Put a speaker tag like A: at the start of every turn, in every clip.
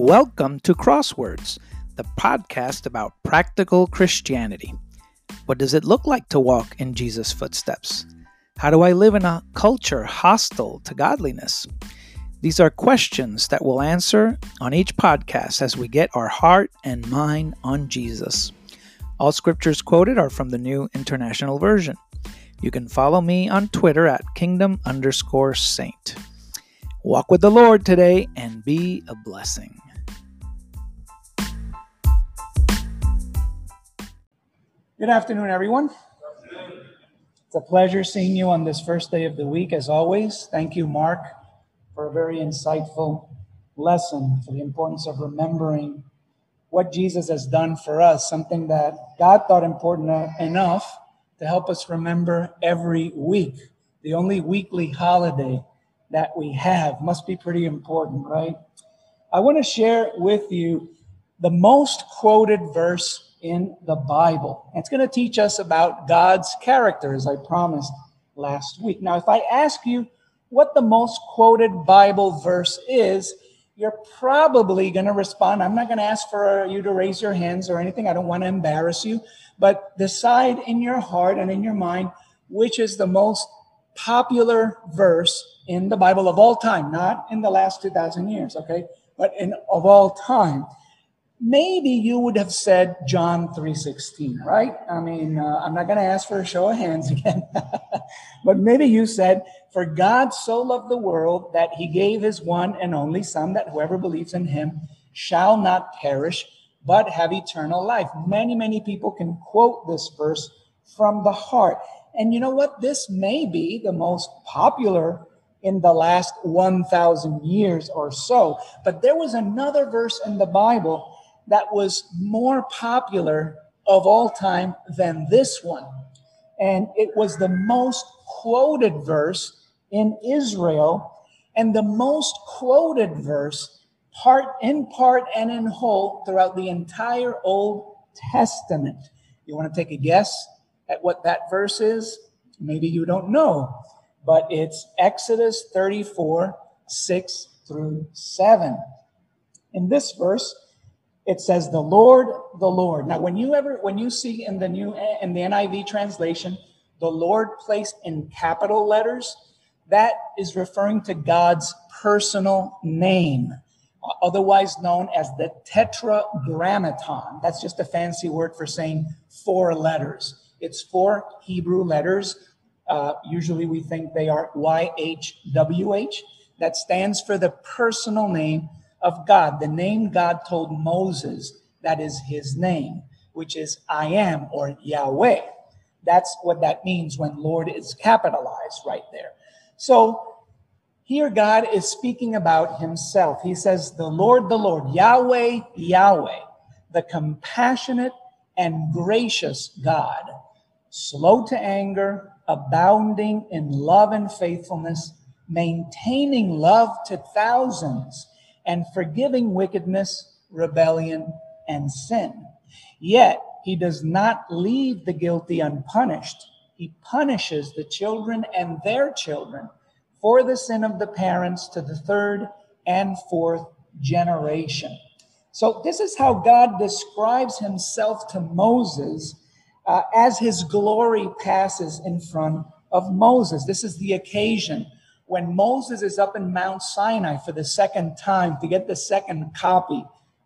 A: Welcome to Crosswords, the podcast about practical Christianity. What does it look like to walk in Jesus' footsteps? How do I live in a culture hostile to godliness? These are questions that we'll answer on each podcast as we get our heart and mind on Jesus. All scriptures quoted are from the New International Version. You can follow me on Twitter at kingdom underscore saint. Walk with the Lord today and be a blessing. Good afternoon, everyone. It's a pleasure seeing you on this first day of the week, as always. Thank you, Mark, for a very insightful lesson for the importance of remembering what Jesus has done for us, something that God thought important enough to help us remember every week. The only weekly holiday that we have must be pretty important, right? I want to share with you the most quoted verse in the Bible. It's going to teach us about God's character, as I promised last week. Now, if I ask you what the most quoted Bible verse is, you're probably going to respond. I'm not going to ask for you to raise your hands or anything. I don't want to embarrass you, but decide in your heart and in your mind which is the most popular verse in the Bible of all time, not in the last 2,000 years, okay? But in of all time maybe you would have said John 3:16, right? I mean, uh, I'm not going to ask for a show of hands again. but maybe you said, "For God so loved the world that he gave his one and only son that whoever believes in him shall not perish but have eternal life." Many, many people can quote this verse from the heart. And you know what? This may be the most popular in the last 1,000 years or so. But there was another verse in the Bible that was more popular of all time than this one. And it was the most quoted verse in Israel and the most quoted verse part in part and in whole throughout the entire Old Testament. You want to take a guess at what that verse is? Maybe you don't know, but it's Exodus 34, 6 through 7. In this verse, it says the Lord, the Lord. Now, when you ever, when you see in the new, in the NIV translation, the Lord placed in capital letters, that is referring to God's personal name, otherwise known as the tetragrammaton. That's just a fancy word for saying four letters. It's four Hebrew letters. Uh, usually we think they are YHWH. That stands for the personal name of God, the name God told Moses, that is his name, which is I am or Yahweh. That's what that means when Lord is capitalized right there. So here God is speaking about himself. He says, The Lord, the Lord, Yahweh, Yahweh, the compassionate and gracious God, slow to anger, abounding in love and faithfulness, maintaining love to thousands and forgiving wickedness, rebellion, and sin. Yet he does not leave the guilty unpunished. He punishes the children and their children for the sin of the parents to the third and fourth generation. So, this is how God describes himself to Moses uh, as his glory passes in front of Moses. This is the occasion when Moses is up in Mount Sinai for the second time to get the second copy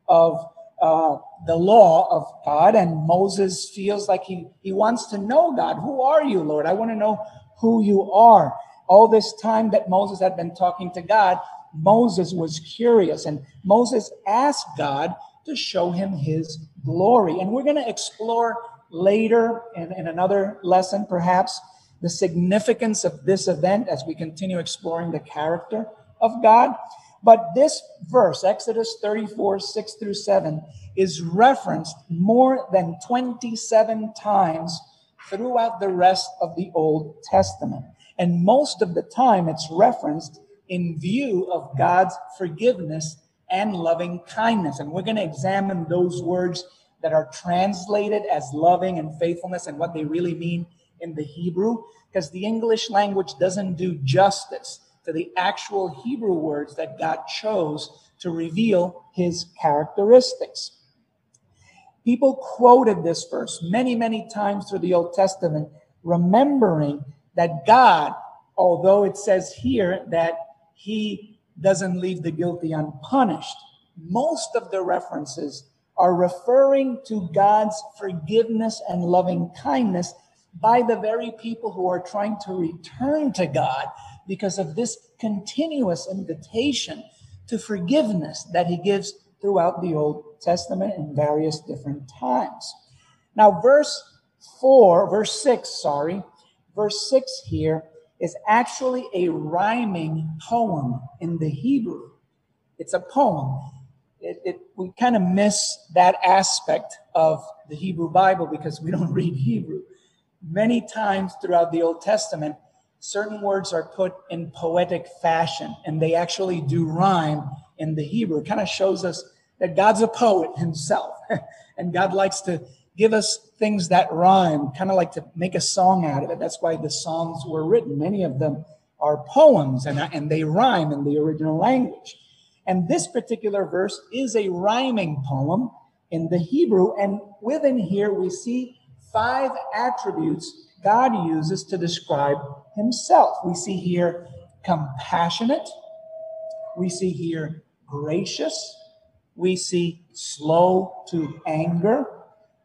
A: of uh, the law of God, and Moses feels like he, he wants to know God. Who are you, Lord? I want to know who you are. All this time that Moses had been talking to God, Moses was curious, and Moses asked God to show him his glory. And we're going to explore later in, in another lesson, perhaps, the significance of this event as we continue exploring the character of God. But this verse, Exodus 34, 6 through 7, is referenced more than 27 times throughout the rest of the Old Testament. And most of the time it's referenced in view of God's forgiveness and loving kindness. And we're going to examine those words that are translated as loving and faithfulness and what they really mean in the Hebrew because the English language doesn't do justice to the actual Hebrew words that God chose to reveal his characteristics. People quoted this verse many, many times through the Old Testament, remembering that God, although it says here that he doesn't leave the guilty unpunished, most of the references are referring to God's forgiveness and loving kindness by the very people who are trying to return to God because of this continuous invitation to forgiveness that he gives throughout the Old Testament in various different times. Now, verse 4, verse 6, sorry, verse 6 here is actually a rhyming poem in the Hebrew. It's a poem. It, it, we kind of miss that aspect of the Hebrew Bible because we don't read Hebrew. Many times throughout the Old Testament, certain words are put in poetic fashion and they actually do rhyme in the Hebrew. It kind of shows us that God's a poet himself and God likes to give us things that rhyme, kind of like to make a song out of it. That's why the Psalms were written. Many of them are poems and, and they rhyme in the original language. And this particular verse is a rhyming poem in the Hebrew. And within here, we see five attributes God uses to describe himself. We see here compassionate, we see here gracious, we see slow to anger,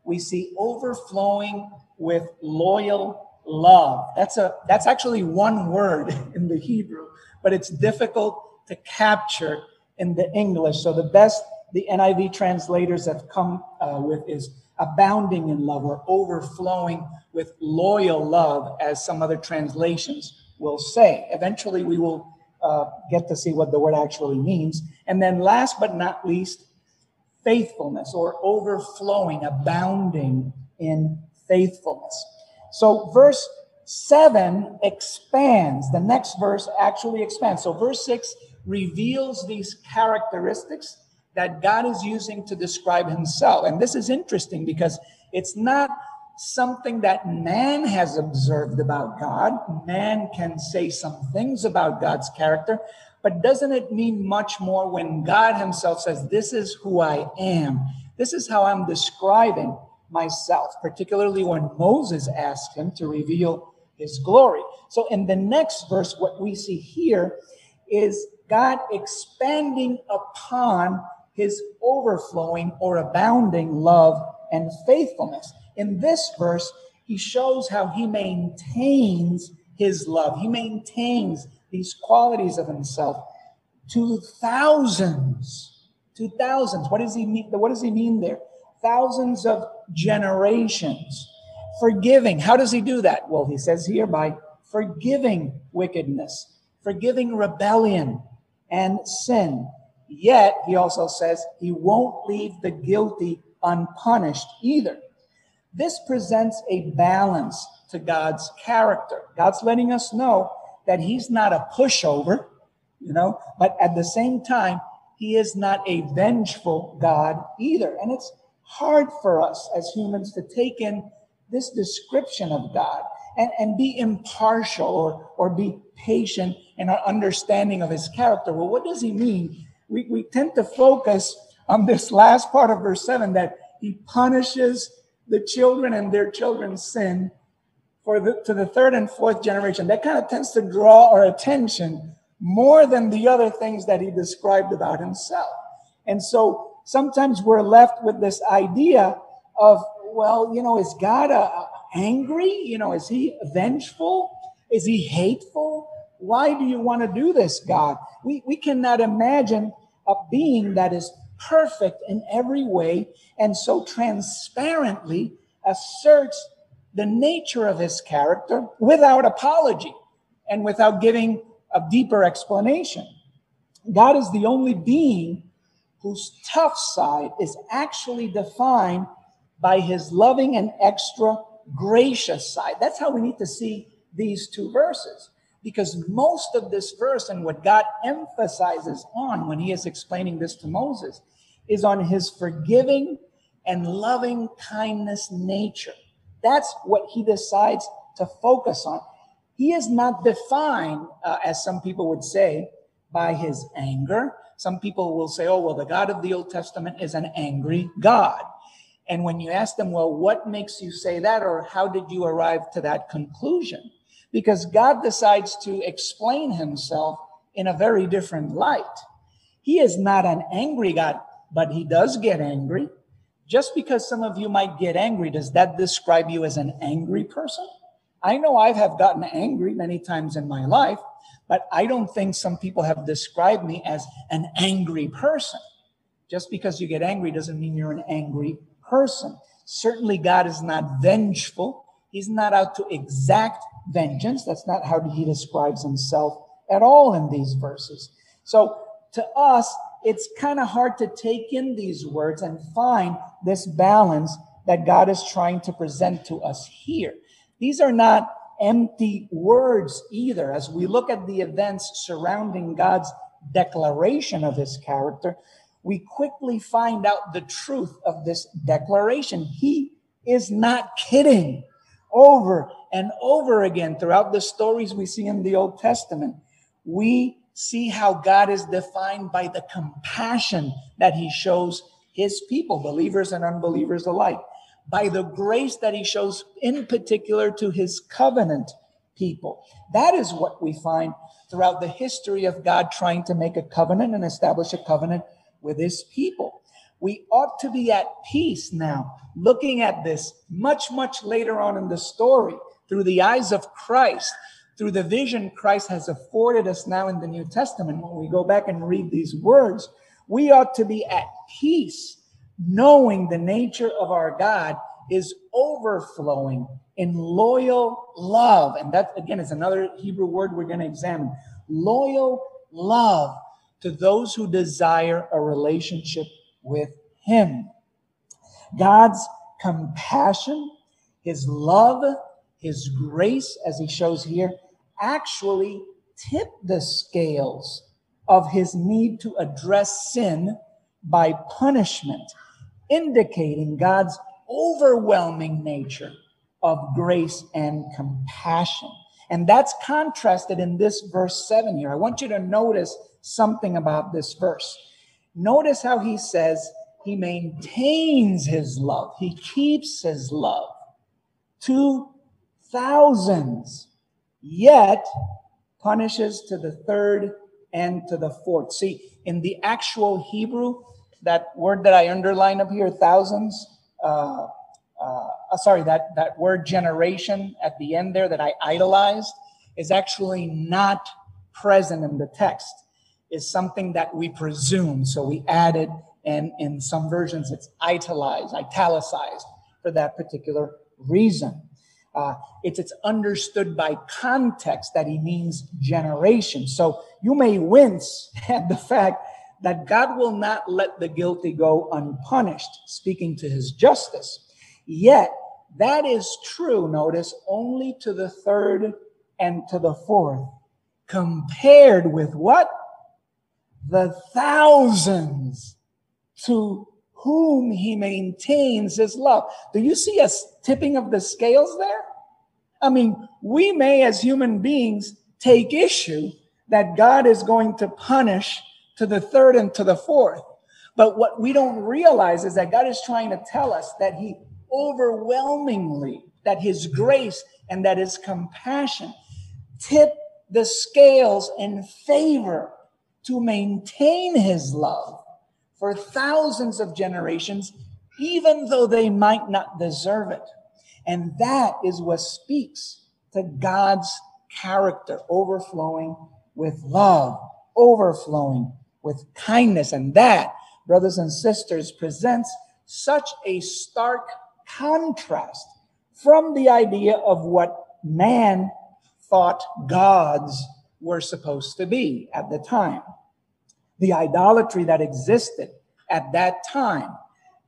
A: we see overflowing with loyal love. That's a that's actually one word in the Hebrew, but it's difficult to capture in the English. So the best the NIV translators have come uh, with is abounding in love or overflowing with loyal love, as some other translations will say. Eventually, we will uh, get to see what the word actually means. And then, last but not least, faithfulness or overflowing, abounding in faithfulness. So, verse 7 expands. The next verse actually expands. So, verse 6 reveals these characteristics that God is using to describe himself. And this is interesting because it's not something that man has observed about God. Man can say some things about God's character, but doesn't it mean much more when God himself says, This is who I am? This is how I'm describing myself, particularly when Moses asked him to reveal his glory. So in the next verse, what we see here is God expanding upon his overflowing or abounding love and faithfulness. In this verse, he shows how he maintains his love. He maintains these qualities of himself to thousands, to thousands. What does he mean? What does he mean there? Thousands of generations. Forgiving. How does he do that? Well, he says here by forgiving wickedness, forgiving rebellion and sin, Yet, he also says he won't leave the guilty unpunished either. This presents a balance to God's character. God's letting us know that he's not a pushover, you know, but at the same time, he is not a vengeful God either. And it's hard for us as humans to take in this description of God and, and be impartial or, or be patient in our understanding of his character. Well, what does he mean we, we tend to focus on this last part of verse 7 that he punishes the children and their children's sin for the, to the third and fourth generation. That kind of tends to draw our attention more than the other things that he described about himself. And so sometimes we're left with this idea of, well, you know, is God uh, angry? You know, is he vengeful? Is he hateful? Why do you want to do this, God? We, we cannot imagine a being that is perfect in every way and so transparently asserts the nature of his character without apology and without giving a deeper explanation. God is the only being whose tough side is actually defined by his loving and extra gracious side. That's how we need to see these two verses because most of this verse and what God emphasizes on when he is explaining this to Moses is on his forgiving and loving kindness nature. That's what he decides to focus on. He is not defined, uh, as some people would say, by his anger, some people will say, oh, well, the God of the Old Testament is an angry God. And when you ask them, well, what makes you say that, or how did you arrive to that conclusion? Because God decides to explain himself in a very different light. He is not an angry God, but he does get angry. Just because some of you might get angry, does that describe you as an angry person? I know I have gotten angry many times in my life, but I don't think some people have described me as an angry person. Just because you get angry doesn't mean you're an angry person. Certainly, God is not vengeful. He's not out to exact vengeance. That's not how he describes himself at all in these verses. So, to us, it's kind of hard to take in these words and find this balance that God is trying to present to us here. These are not empty words either. As we look at the events surrounding God's declaration of his character, we quickly find out the truth of this declaration. He is not kidding. Over and over again throughout the stories we see in the Old Testament, we see how God is defined by the compassion that he shows his people, believers and unbelievers alike, by the grace that he shows in particular to his covenant people. That is what we find throughout the history of God trying to make a covenant and establish a covenant with his people. We ought to be at peace now, looking at this much, much later on in the story through the eyes of Christ, through the vision Christ has afforded us now in the New Testament. When we go back and read these words, we ought to be at peace, knowing the nature of our God is overflowing in loyal love. And that, again, is another Hebrew word we're going to examine. Loyal love to those who desire a relationship with Him. God's compassion, His love, His grace, as He shows here, actually tip the scales of His need to address sin by punishment, indicating God's overwhelming nature of grace and compassion. And that's contrasted in this verse 7 here. I want you to notice something about this verse. Notice how he says he maintains his love, he keeps his love to thousands, yet punishes to the third and to the fourth. See, in the actual Hebrew, that word that I underline up here, thousands, uh, uh, uh, sorry, that, that word generation at the end there that I idolized is actually not present in the text is something that we presume. So we added, and in some versions it's italicized, italicized for that particular reason. Uh, it's it's understood by context that he means generation. So you may wince at the fact that God will not let the guilty go unpunished, speaking to his justice. Yet that is true, notice, only to the third and to the fourth, compared with what? the thousands to whom he maintains his love. Do you see a tipping of the scales there? I mean, we may, as human beings, take issue that God is going to punish to the third and to the fourth. But what we don't realize is that God is trying to tell us that he overwhelmingly, that his grace and that his compassion tip the scales in favor to maintain his love for thousands of generations, even though they might not deserve it. And that is what speaks to God's character, overflowing with love, overflowing with kindness. And that, brothers and sisters, presents such a stark contrast from the idea of what man thought gods were supposed to be at the time the idolatry that existed at that time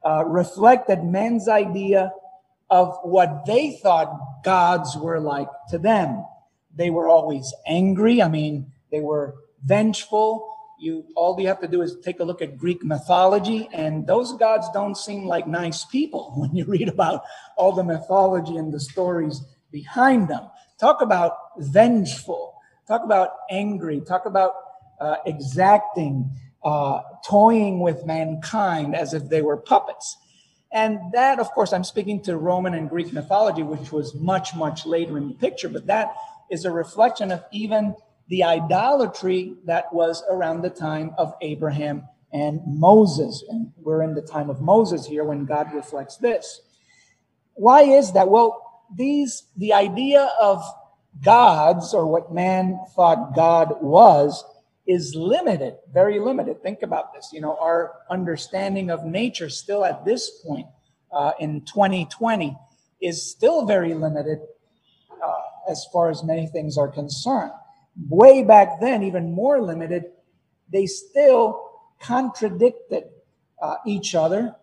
A: uh, reflected men's idea of what they thought gods were like to them. They were always angry. I mean, they were vengeful. You all you have to do is take a look at Greek mythology, and those gods don't seem like nice people when you read about all the mythology and the stories behind them. Talk about vengeful. Talk about angry. Talk about uh, exacting. uh, toying with mankind as if they were puppets. And that, of course, I'm speaking to Roman and Greek mythology, which was much, much later in the picture, but that is a reflection of even the idolatry that was around the time of Abraham and Moses. And we're in the time of Moses here when God reflects this. Why is that? Well, these, the idea of gods or what man thought God was is limited, very limited. Think about this. You know, our understanding of nature still at this point uh, in 2020 is still very limited uh, as far as many things are concerned. Way back then, even more limited, they still contradicted uh, each other,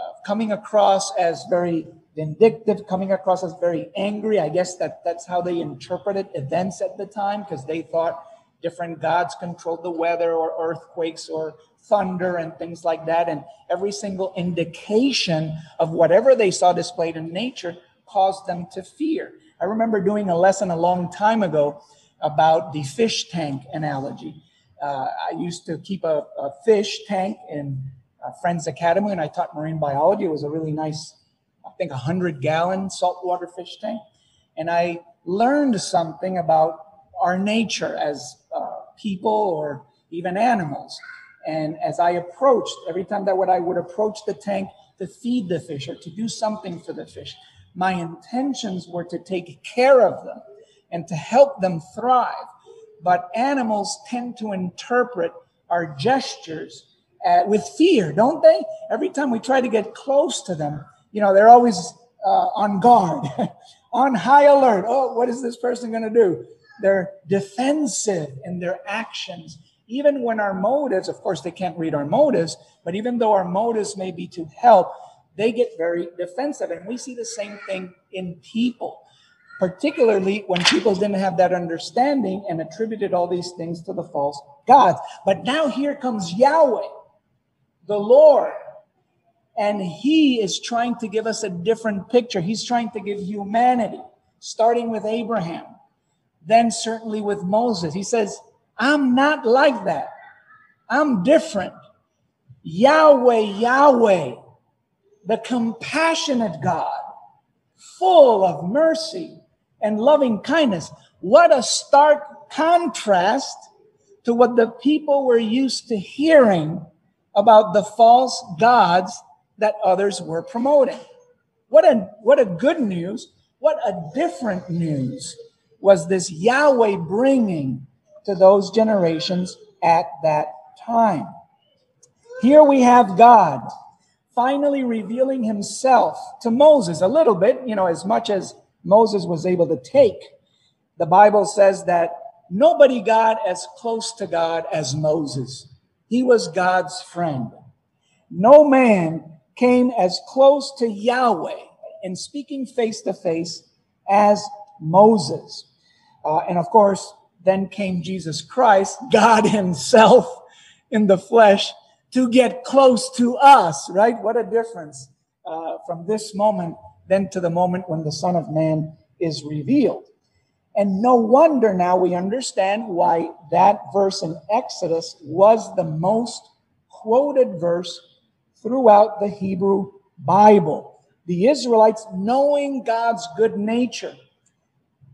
A: uh, coming across as very vindictive, coming across as very angry. I guess that that's how they interpreted events at the time because they thought different gods controlled the weather or earthquakes or thunder and things like that. And every single indication of whatever they saw displayed in nature caused them to fear. I remember doing a lesson a long time ago about the fish tank analogy. Uh, I used to keep a, a fish tank in a Friends Academy, and I taught marine biology. It was a really nice, I think, a 100 gallon saltwater fish tank. And I learned something about our nature as uh, people or even animals. And as I approached, every time that I would approach the tank to feed the fish or to do something for the fish, my intentions were to take care of them and to help them thrive. But animals tend to interpret our gestures uh, with fear, don't they? Every time we try to get close to them, you know, they're always uh, on guard, on high alert. Oh, what is this person going to do? They're defensive in their actions. Even when our motives, of course, they can't read our motives, but even though our motives may be to help, they get very defensive. And we see the same thing in people particularly when people didn't have that understanding and attributed all these things to the false gods. But now here comes Yahweh, the Lord, and he is trying to give us a different picture. He's trying to give humanity, starting with Abraham, then certainly with Moses. He says, I'm not like that. I'm different. Yahweh, Yahweh, the compassionate God, full of mercy and loving kindness. What a stark contrast to what the people were used to hearing about the false gods that others were promoting. What a, what a good news, what a different news was this Yahweh bringing to those generations at that time. Here we have God finally revealing himself to Moses a little bit, you know, as much as Moses was able to take. The Bible says that nobody got as close to God as Moses. He was God's friend. No man came as close to Yahweh in speaking face to face as Moses. Uh, and of course, then came Jesus Christ, God Himself in the flesh, to get close to us, right? What a difference uh, from this moment then to the moment when the Son of Man is revealed. And no wonder now we understand why that verse in Exodus was the most quoted verse throughout the Hebrew Bible. The Israelites, knowing God's good nature,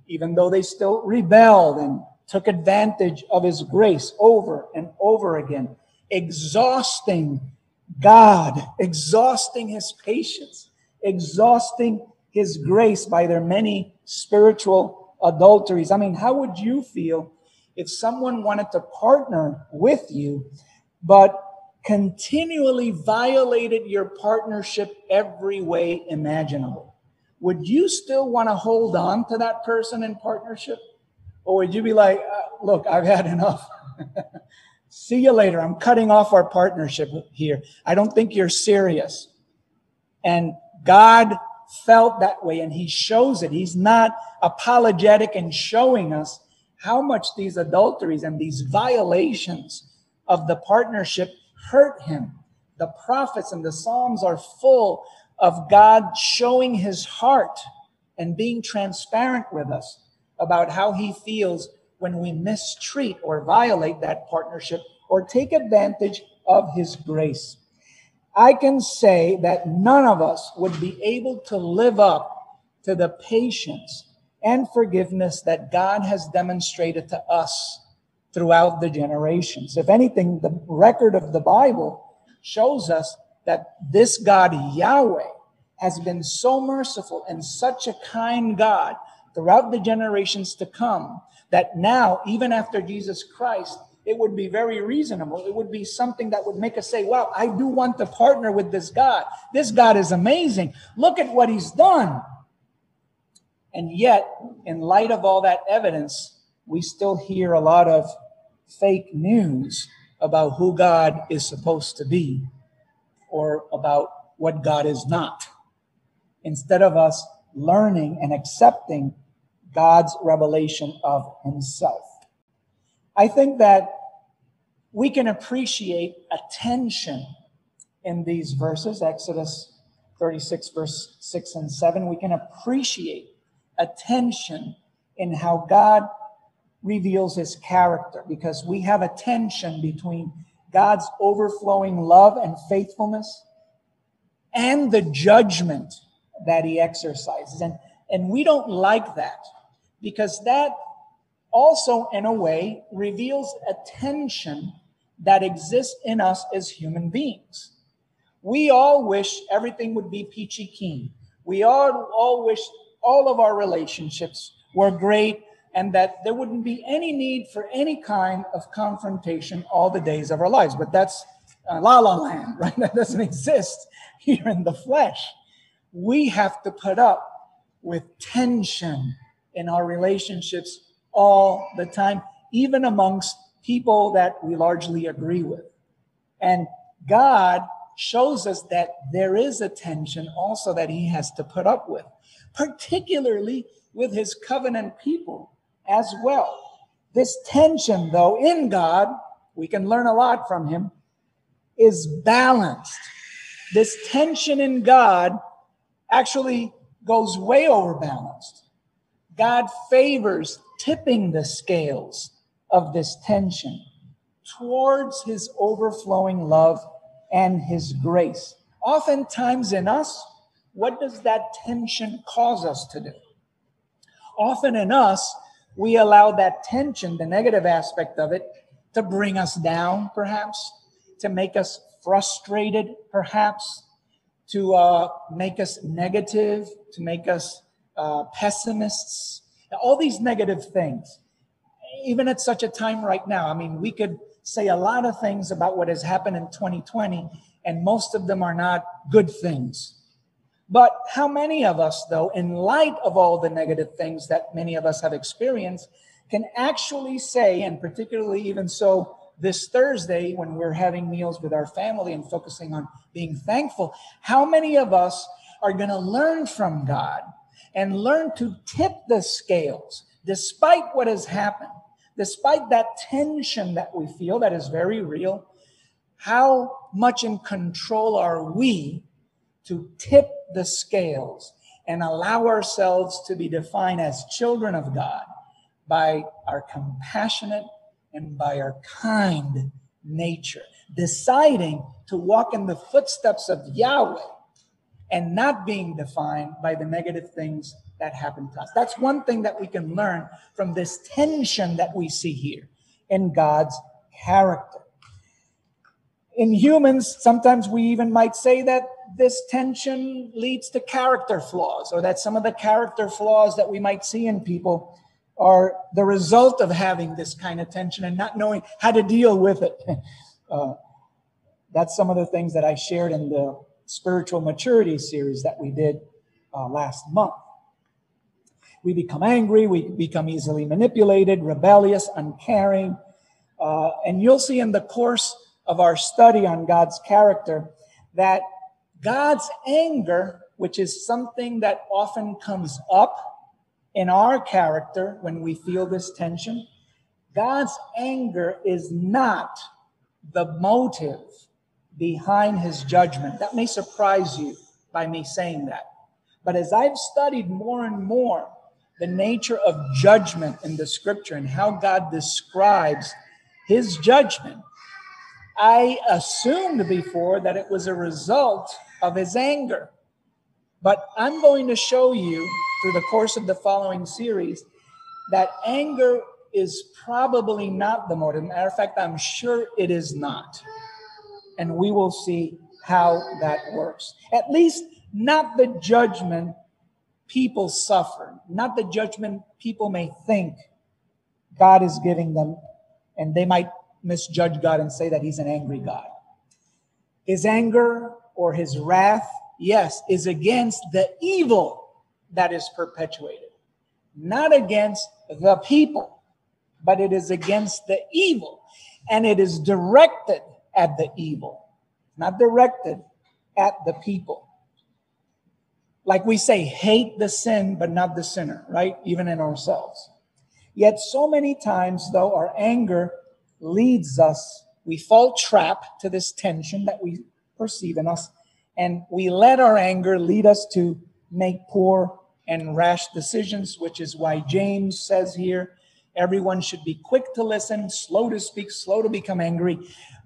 A: even though they still rebelled and took advantage of his grace over and over again, exhausting God, exhausting his patience, exhausting his grace by their many spiritual adulteries. I mean, how would you feel if someone wanted to partner with you, but continually violated your partnership every way imaginable? Would you still want to hold on to that person in partnership? Or would you be like, uh, look, I've had enough. See you later. I'm cutting off our partnership here. I don't think you're serious. And God felt that way and he shows it. He's not apologetic in showing us how much these adulteries and these violations of the partnership hurt him. The prophets and the Psalms are full of God showing his heart and being transparent with us about how he feels when we mistreat or violate that partnership or take advantage of his grace. I can say that none of us would be able to live up to the patience and forgiveness that God has demonstrated to us throughout the generations. If anything, the record of the Bible shows us that this God, Yahweh, has been so merciful and such a kind God throughout the generations to come that now, even after Jesus Christ, it would be very reasonable. It would be something that would make us say, wow, I do want to partner with this God. This God is amazing. Look at what he's done. And yet, in light of all that evidence, we still hear a lot of fake news about who God is supposed to be or about what God is not. Instead of us learning and accepting God's revelation of himself. I think that we can appreciate a tension in these verses, Exodus 36, verse 6 and 7. We can appreciate a tension in how God reveals his character because we have a tension between God's overflowing love and faithfulness and the judgment that he exercises. And, and we don't like that because that also, in a way, reveals a tension that exists in us as human beings. We all wish everything would be peachy keen. We all, all wish all of our relationships were great and that there wouldn't be any need for any kind of confrontation all the days of our lives. But that's uh, la la land, right? That doesn't exist here in the flesh. We have to put up with tension in our relationships all the time, even amongst people that we largely agree with. And God shows us that there is a tension also that he has to put up with, particularly with his covenant people as well. This tension, though, in God, we can learn a lot from him, is balanced. This tension in God actually goes way over balanced. God favors tipping the scales of this tension towards his overflowing love and his grace. Oftentimes in us, what does that tension cause us to do? Often in us, we allow that tension, the negative aspect of it, to bring us down, perhaps, to make us frustrated, perhaps, to uh, make us negative, to make us uh, pessimists, all these negative things. Even at such a time right now, I mean, we could say a lot of things about what has happened in 2020, and most of them are not good things. But how many of us, though, in light of all the negative things that many of us have experienced, can actually say, and particularly even so this Thursday when we're having meals with our family and focusing on being thankful, how many of us are going to learn from God and learn to tip the scales despite what has happened, despite that tension that we feel that is very real? How much in control are we to tip the scales and allow ourselves to be defined as children of God by our compassionate and by our kind nature, deciding to walk in the footsteps of Yahweh and not being defined by the negative things that happen to us. That's one thing that we can learn from this tension that we see here in God's character. In humans, sometimes we even might say that this tension leads to character flaws, or that some of the character flaws that we might see in people are the result of having this kind of tension and not knowing how to deal with it. Uh, that's some of the things that I shared in the spiritual maturity series that we did uh, last month. We become angry, we become easily manipulated, rebellious, uncaring. Uh, and you'll see in the course of our study on God's character that God's anger, which is something that often comes up in our character when we feel this tension, God's anger is not the motive behind his judgment. That may surprise you by me saying that. But as I've studied more and more the nature of judgment in the scripture and how God describes his judgment, I assumed before that it was a result of his anger. But I'm going to show you through the course of the following series that anger is probably not the motive. Matter of fact, I'm sure it is not. And we will see how that works. At least not the judgment people suffer, not the judgment people may think God is giving them, and they might misjudge God and say that He's an angry God. His anger or His wrath, yes, is against the evil that is perpetuated, not against the people, but it is against the evil, and it is directed at the evil, not directed at the people like we say, hate the sin, but not the sinner, right? Even in ourselves. Yet, so many times, though, our anger leads us, we fall trap to this tension that we perceive in us, and we let our anger lead us to make poor and rash decisions, which is why James says here everyone should be quick to listen, slow to speak, slow to become angry,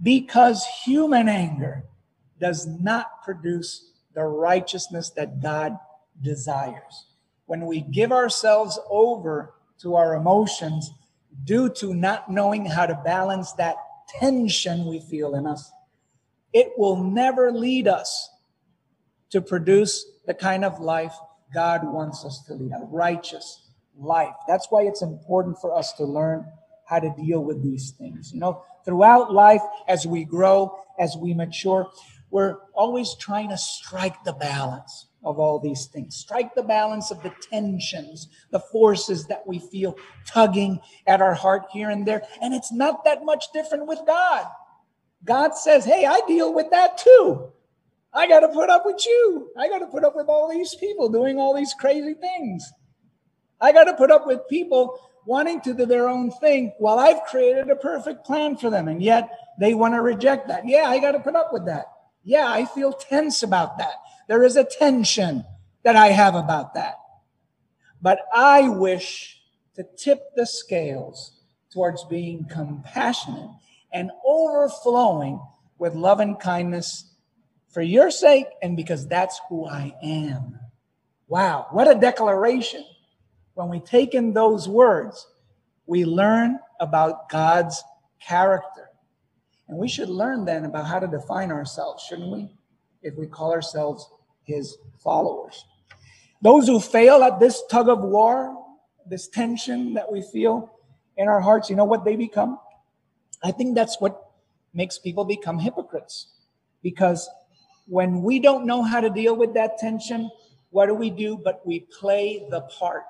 A: because human anger does not produce the righteousness that God desires. When we give ourselves over to our emotions due to not knowing how to balance that tension we feel in us, it will never lead us to produce the kind of life God wants us to lead, a righteous life. That's why it's important for us to learn how to deal with these things. You know, throughout life, as we grow, as we mature, we're always trying to strike the balance of all these things, strike the balance of the tensions, the forces that we feel tugging at our heart here and there. And it's not that much different with God. God says, Hey, I deal with that too. I got to put up with you. I got to put up with all these people doing all these crazy things. I got to put up with people wanting to do their own thing while I've created a perfect plan for them. And yet they want to reject that. Yeah, I got to put up with that. Yeah, I feel tense about that. There is a tension that I have about that. But I wish to tip the scales towards being compassionate and overflowing with love and kindness for your sake and because that's who I am. Wow, what a declaration. When we take in those words, we learn about God's character. And we should learn then about how to define ourselves, shouldn't we? If we call ourselves his followers. Those who fail at this tug of war, this tension that we feel in our hearts, you know what they become? I think that's what makes people become hypocrites. Because when we don't know how to deal with that tension, what do we do? But we play the part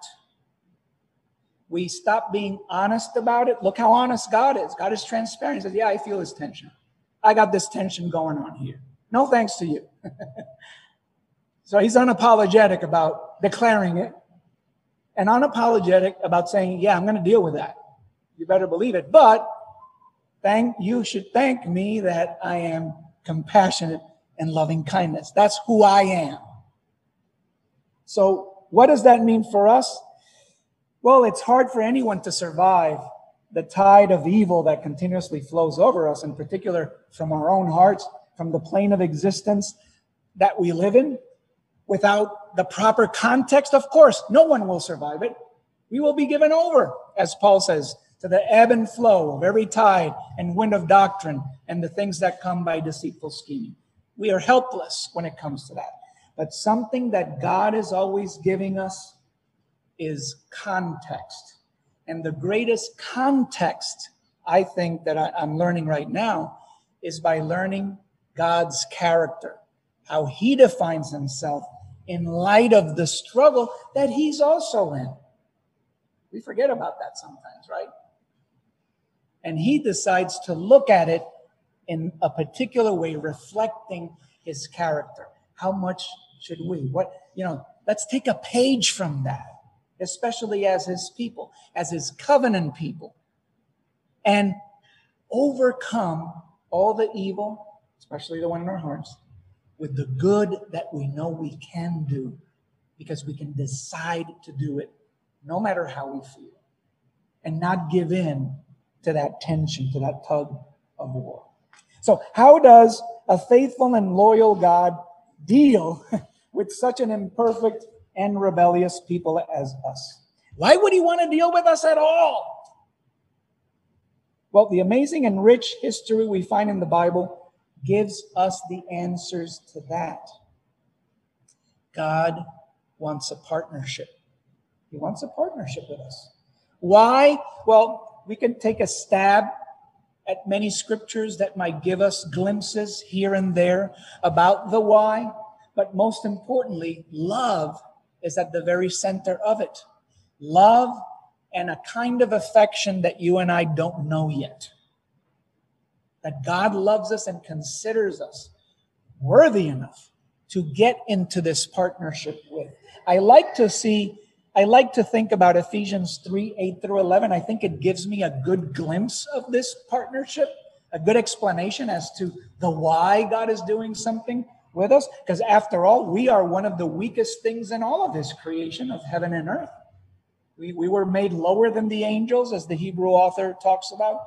A: we stop being honest about it. Look how honest God is. God is transparent. He says, Yeah, I feel this tension. I got this tension going on here. No thanks to you. so he's unapologetic about declaring it and unapologetic about saying, Yeah, I'm going to deal with that. You better believe it. But thank you should thank me that I am compassionate and loving kindness. That's who I am. So, what does that mean for us? Well, it's hard for anyone to survive the tide of evil that continuously flows over us, in particular from our own hearts, from the plane of existence that we live in, without the proper context. Of course, no one will survive it. We will be given over, as Paul says, to the ebb and flow of every tide and wind of doctrine and the things that come by deceitful scheming. We are helpless when it comes to that. But something that God is always giving us is context. And the greatest context I think that I, am learning right now is by learning God's character, how he defines himself in light of the struggle that he's also in. We forget about that sometimes, right? And he decides to look at it in a particular way, reflecting his character. How much should we? What, you know, let's take a page from that especially as his people, as his covenant people, and overcome all the evil, especially the one in our hearts, with the good that we know we can do because we can decide to do it no matter how we feel and not give in to that tension, to that tug of war. So, how does a faithful and loyal God deal with such an imperfect and rebellious people as us? Why would he want to deal with us at all? Well, the amazing and rich history we find in the Bible gives us the answers to that. God wants a partnership. He wants a partnership with us. Why? Well, we can take a stab at many scriptures that might give us glimpses here and there about the why, but most importantly, love is at the very center of it. Love and a kind of affection that you and I don't know yet. That God loves us and considers us worthy enough to get into this partnership with. I like to see, I like to think about Ephesians 3 8 through 11. I think it gives me a good glimpse of this partnership, a good explanation as to the why God is doing something with us. Because after all, we are one of the weakest things in all of His creation of heaven and earth. We, we were made lower than the angels, as the Hebrew author talks about.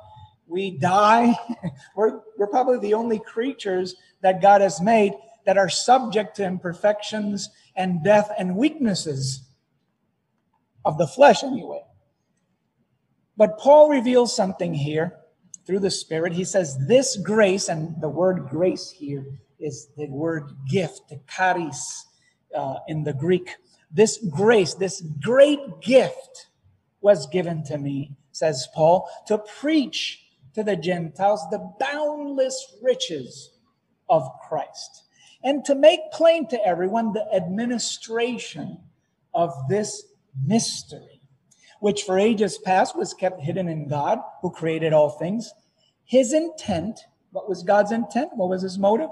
A: We die. we're, we're probably the only creatures that God has made that are subject to imperfections and death and weaknesses of the flesh, anyway. But Paul reveals something here through the Spirit. He says, This grace, and the word grace here is the word gift, charis uh, in the Greek. This grace, this great gift was given to me, says Paul, to preach to the Gentiles the boundless riches of Christ and to make plain to everyone the administration of this mystery, which for ages past was kept hidden in God who created all things. His intent, what was God's intent? What was his motive?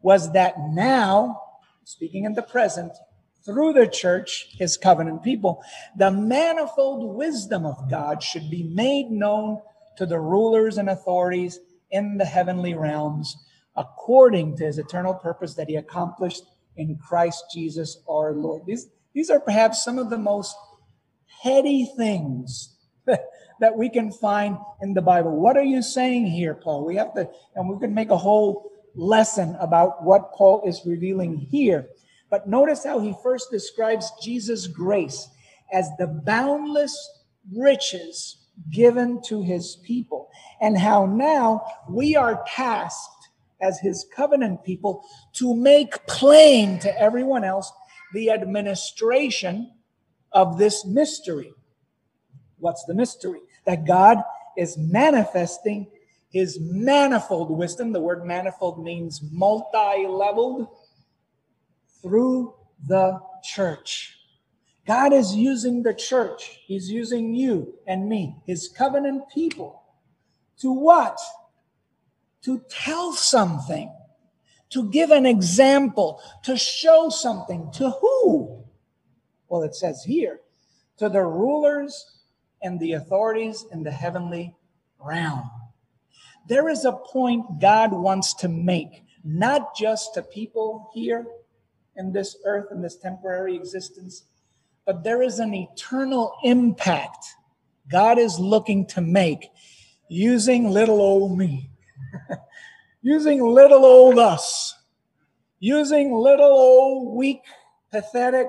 A: Was that now, speaking in the present, through the church, his covenant people, the manifold wisdom of God should be made known to the rulers and authorities in the heavenly realms according to his eternal purpose that he accomplished in Christ Jesus our Lord. These, these are perhaps some of the most heady things that we can find in the Bible. What are you saying here, Paul? We have to, and we can make a whole lesson about what Paul is revealing here. But notice how he first describes Jesus' grace as the boundless riches given to his people, and how now we are tasked as his covenant people to make plain to everyone else the administration of this mystery. What's the mystery? That God is manifesting his manifold wisdom. The word manifold means multi leveled through the church. God is using the church, He's using you and me, His covenant people, to what? to tell something, to give an example, to show something. To who? Well, it says here, to the rulers and the authorities in the heavenly realm. There is a point God wants to make, not just to people here in this earth, in this temporary existence, but there is an eternal impact God is looking to make using little old me using little old us, using little old weak, pathetic,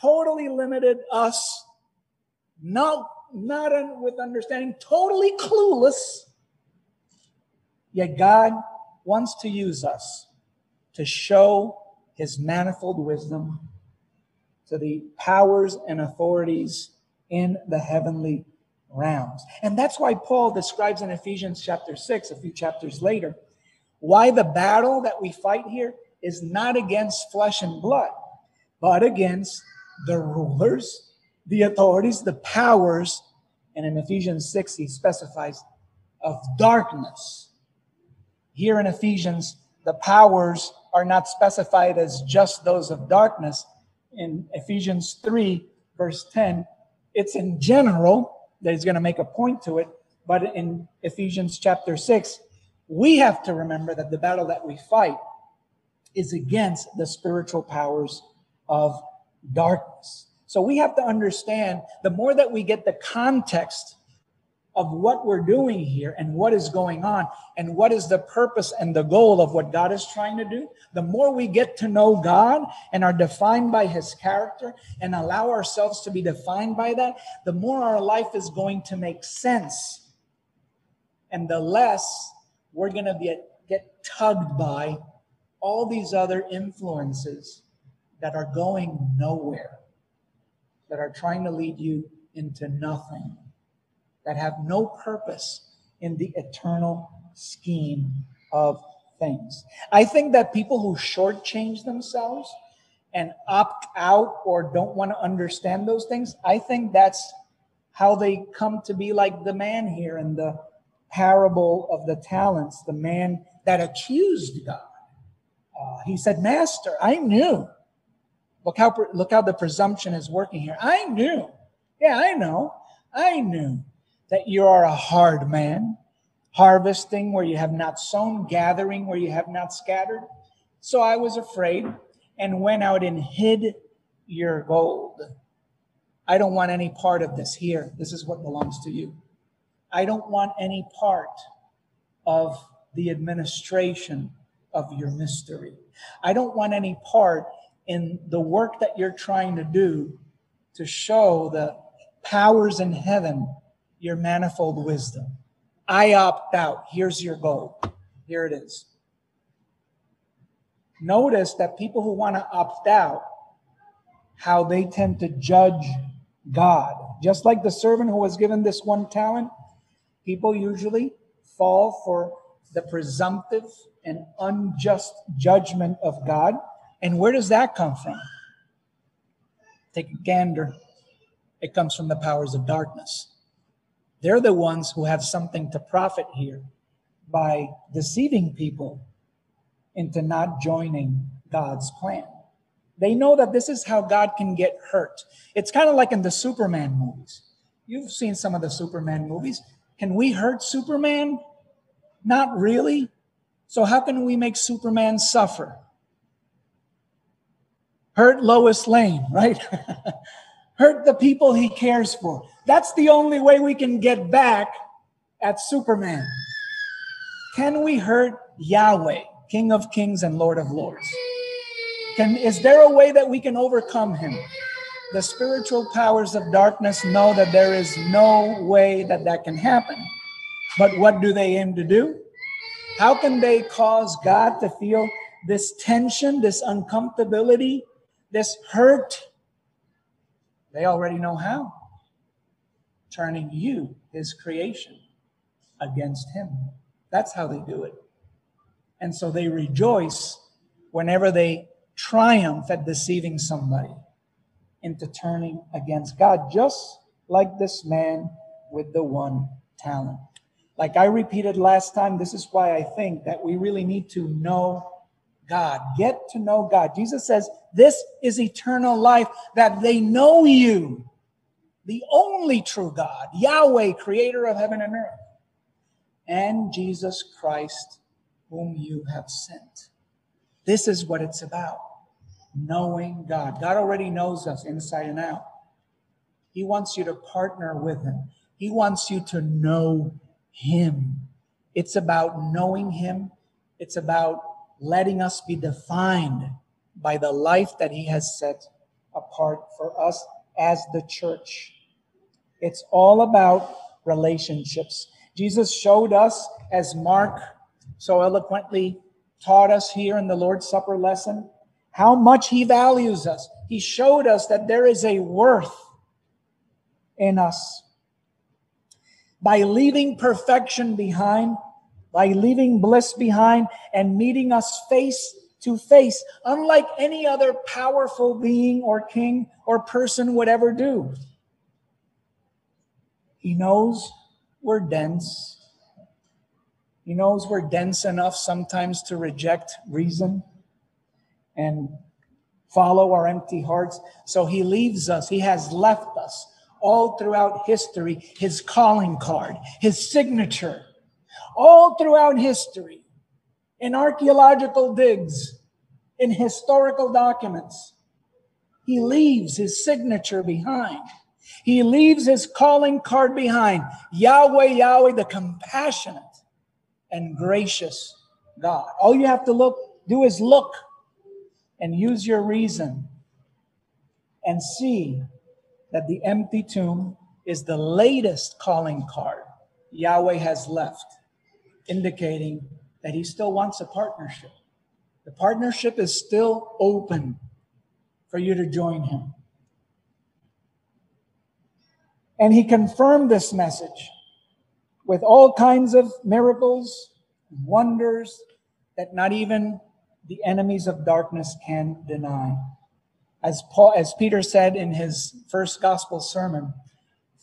A: totally limited us, not, not with understanding, totally clueless. Yet God wants to use us to show his manifold wisdom to the powers and authorities in the heavenly realms. And that's why Paul describes in Ephesians chapter 6, a few chapters later, why the battle that we fight here is not against flesh and blood, but against the rulers, the authorities, the powers. And in Ephesians 6, he specifies of darkness. Here in Ephesians, the powers are not specified as just those of darkness. In Ephesians 3, verse 10, it's in general that he's going to make a point to it. But in Ephesians chapter 6, we have to remember that the battle that we fight is against the spiritual powers of darkness. So we have to understand the more that we get the context of what we're doing here and what is going on and what is the purpose and the goal of what God is trying to do, the more we get to know God and are defined by his character and allow ourselves to be defined by that, the more our life is going to make sense. And the less we're going to get, get tugged by all these other influences that are going nowhere, that are trying to lead you into nothing that have no purpose in the eternal scheme of things. I think that people who shortchange themselves and opt out or don't want to understand those things, I think that's how they come to be like the man here in the parable of the talents, the man that accused God. Uh, he said, Master, I knew. Look how, look how the presumption is working here. I knew. Yeah, I know. I knew that you are a hard man, harvesting where you have not sown, gathering where you have not scattered. So I was afraid and went out and hid your gold. I don't want any part of this here. This is what belongs to you. I don't want any part of the administration of your mystery. I don't want any part in the work that you're trying to do to show the powers in heaven your manifold wisdom. I opt out. Here's your goal. Here it is. Notice that people who want to opt out, how they tend to judge God. Just like the servant who was given this one talent, people usually fall for the presumptive and unjust judgment of God. And where does that come from? Take a gander. It comes from the powers of darkness. They're the ones who have something to profit here by deceiving people into not joining God's plan. They know that this is how God can get hurt. It's kind of like in the Superman movies. You've seen some of the Superman movies. Can we hurt Superman? Not really. So, how can we make Superman suffer? Hurt Lois Lane, right? hurt the people he cares for. That's the only way we can get back at Superman. Can we hurt Yahweh, King of Kings and Lord of Lords? Can, is there a way that we can overcome him? The spiritual powers of darkness know that there is no way that that can happen. But what do they aim to do? How can they cause God to feel this tension, this uncomfortability, this hurt, they already know how. Turning you, his creation, against him. That's how they do it. And so they rejoice whenever they triumph at deceiving somebody into turning against God, just like this man with the one talent. Like I repeated last time, this is why I think that we really need to know God. Get to know God. Jesus says, This is eternal life, that they know you, the only true God, Yahweh, creator of heaven and earth, and Jesus Christ, whom you have sent. This is what it's about knowing God. God already knows us inside and out. He wants you to partner with Him, He wants you to know Him. It's about knowing Him, it's about letting us be defined by the life that He has set apart for us as the church. It's all about relationships. Jesus showed us, as Mark so eloquently taught us here in the Lord's Supper lesson, how much He values us. He showed us that there is a worth in us. By leaving perfection behind, by leaving bliss behind and meeting us face to face, unlike any other powerful being or king or person would ever do. He knows we're dense. He knows we're dense enough sometimes to reject reason and follow our empty hearts. So he leaves us, he has left us all throughout history his calling card, his signature all throughout history, in archaeological digs, in historical documents. He leaves his signature behind. He leaves his calling card behind Yahweh, Yahweh, the compassionate and gracious God. All you have to look, do is look and use your reason and see that the empty tomb is the latest calling card Yahweh has left, indicating that he still wants a partnership. The partnership is still open for you to join him. And he confirmed this message with all kinds of miracles, wonders that not even the enemies of darkness can deny. As Paul, as Peter said in his first gospel sermon,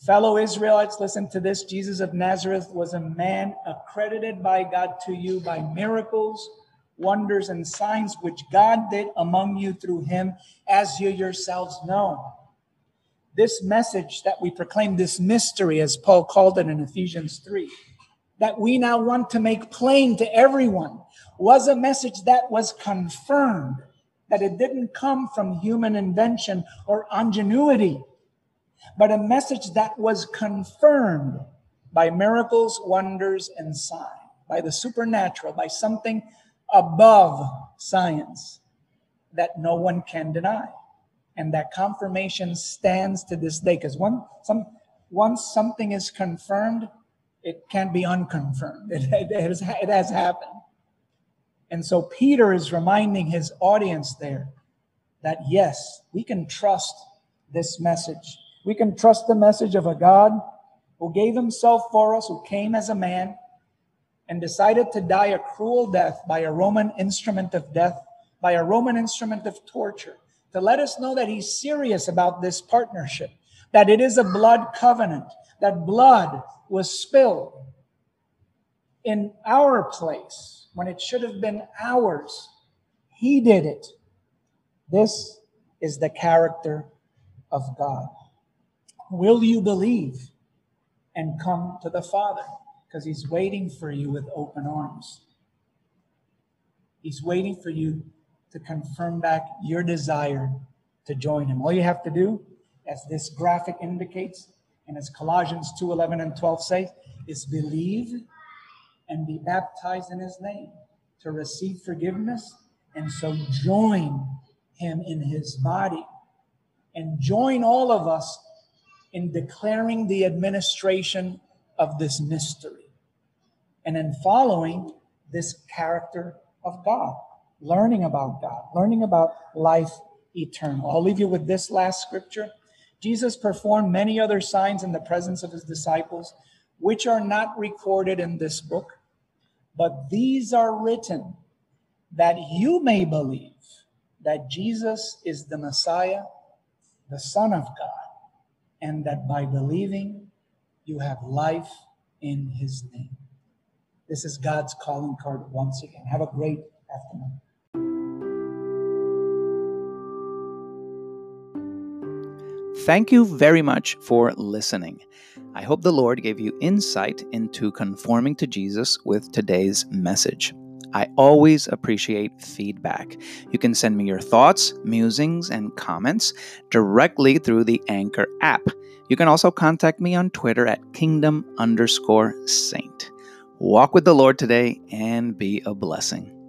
A: fellow Israelites, listen to this. Jesus of Nazareth was a man accredited by God to you by miracles, wonders, and signs which God did among you through him, as you yourselves know. This message that we proclaim, this mystery, as Paul called it in Ephesians 3, that we now want to make plain to everyone, was a message that was confirmed, that it didn't come from human invention or ingenuity, but a message that was confirmed by miracles, wonders, and signs, by the supernatural, by something above science that no one can deny. And that confirmation stands to this day. Because one, some, once something is confirmed, it can't be unconfirmed. It, it, has, it has happened. And so Peter is reminding his audience there that yes, we can trust this message. We can trust the message of a God who gave himself for us, who came as a man and decided to die a cruel death by a Roman instrument of death, by a Roman instrument of torture, to let us know that he's serious about this partnership, that it is a blood covenant, that blood was spilled in our place when it should have been ours. He did it. This is the character of God. Will you believe and come to the Father? Because He's waiting for you with open arms. He's waiting for you to confirm back your desire to join Him. All you have to do, as this graphic indicates, and as Colossians 2 11 and 12 say, is believe and be baptized in his name to receive forgiveness and so join him in his body and join all of us in declaring the administration of this mystery and in following this character of God, learning about God, learning about life eternal. I'll leave you with this last scripture. Jesus performed many other signs in the presence of his disciples, which are not recorded in this book. But these are written that you may believe that Jesus is the Messiah, the Son of God, and that by believing you have life in his name. This is God's calling card once again. Have a great afternoon.
B: Thank you very much for listening. I hope the Lord gave you insight into conforming to Jesus with today's message. I always appreciate feedback. You can send me your thoughts, musings, and comments directly through the Anchor app. You can also contact me on Twitter at kingdom underscore saint. Walk with the Lord today and be a blessing.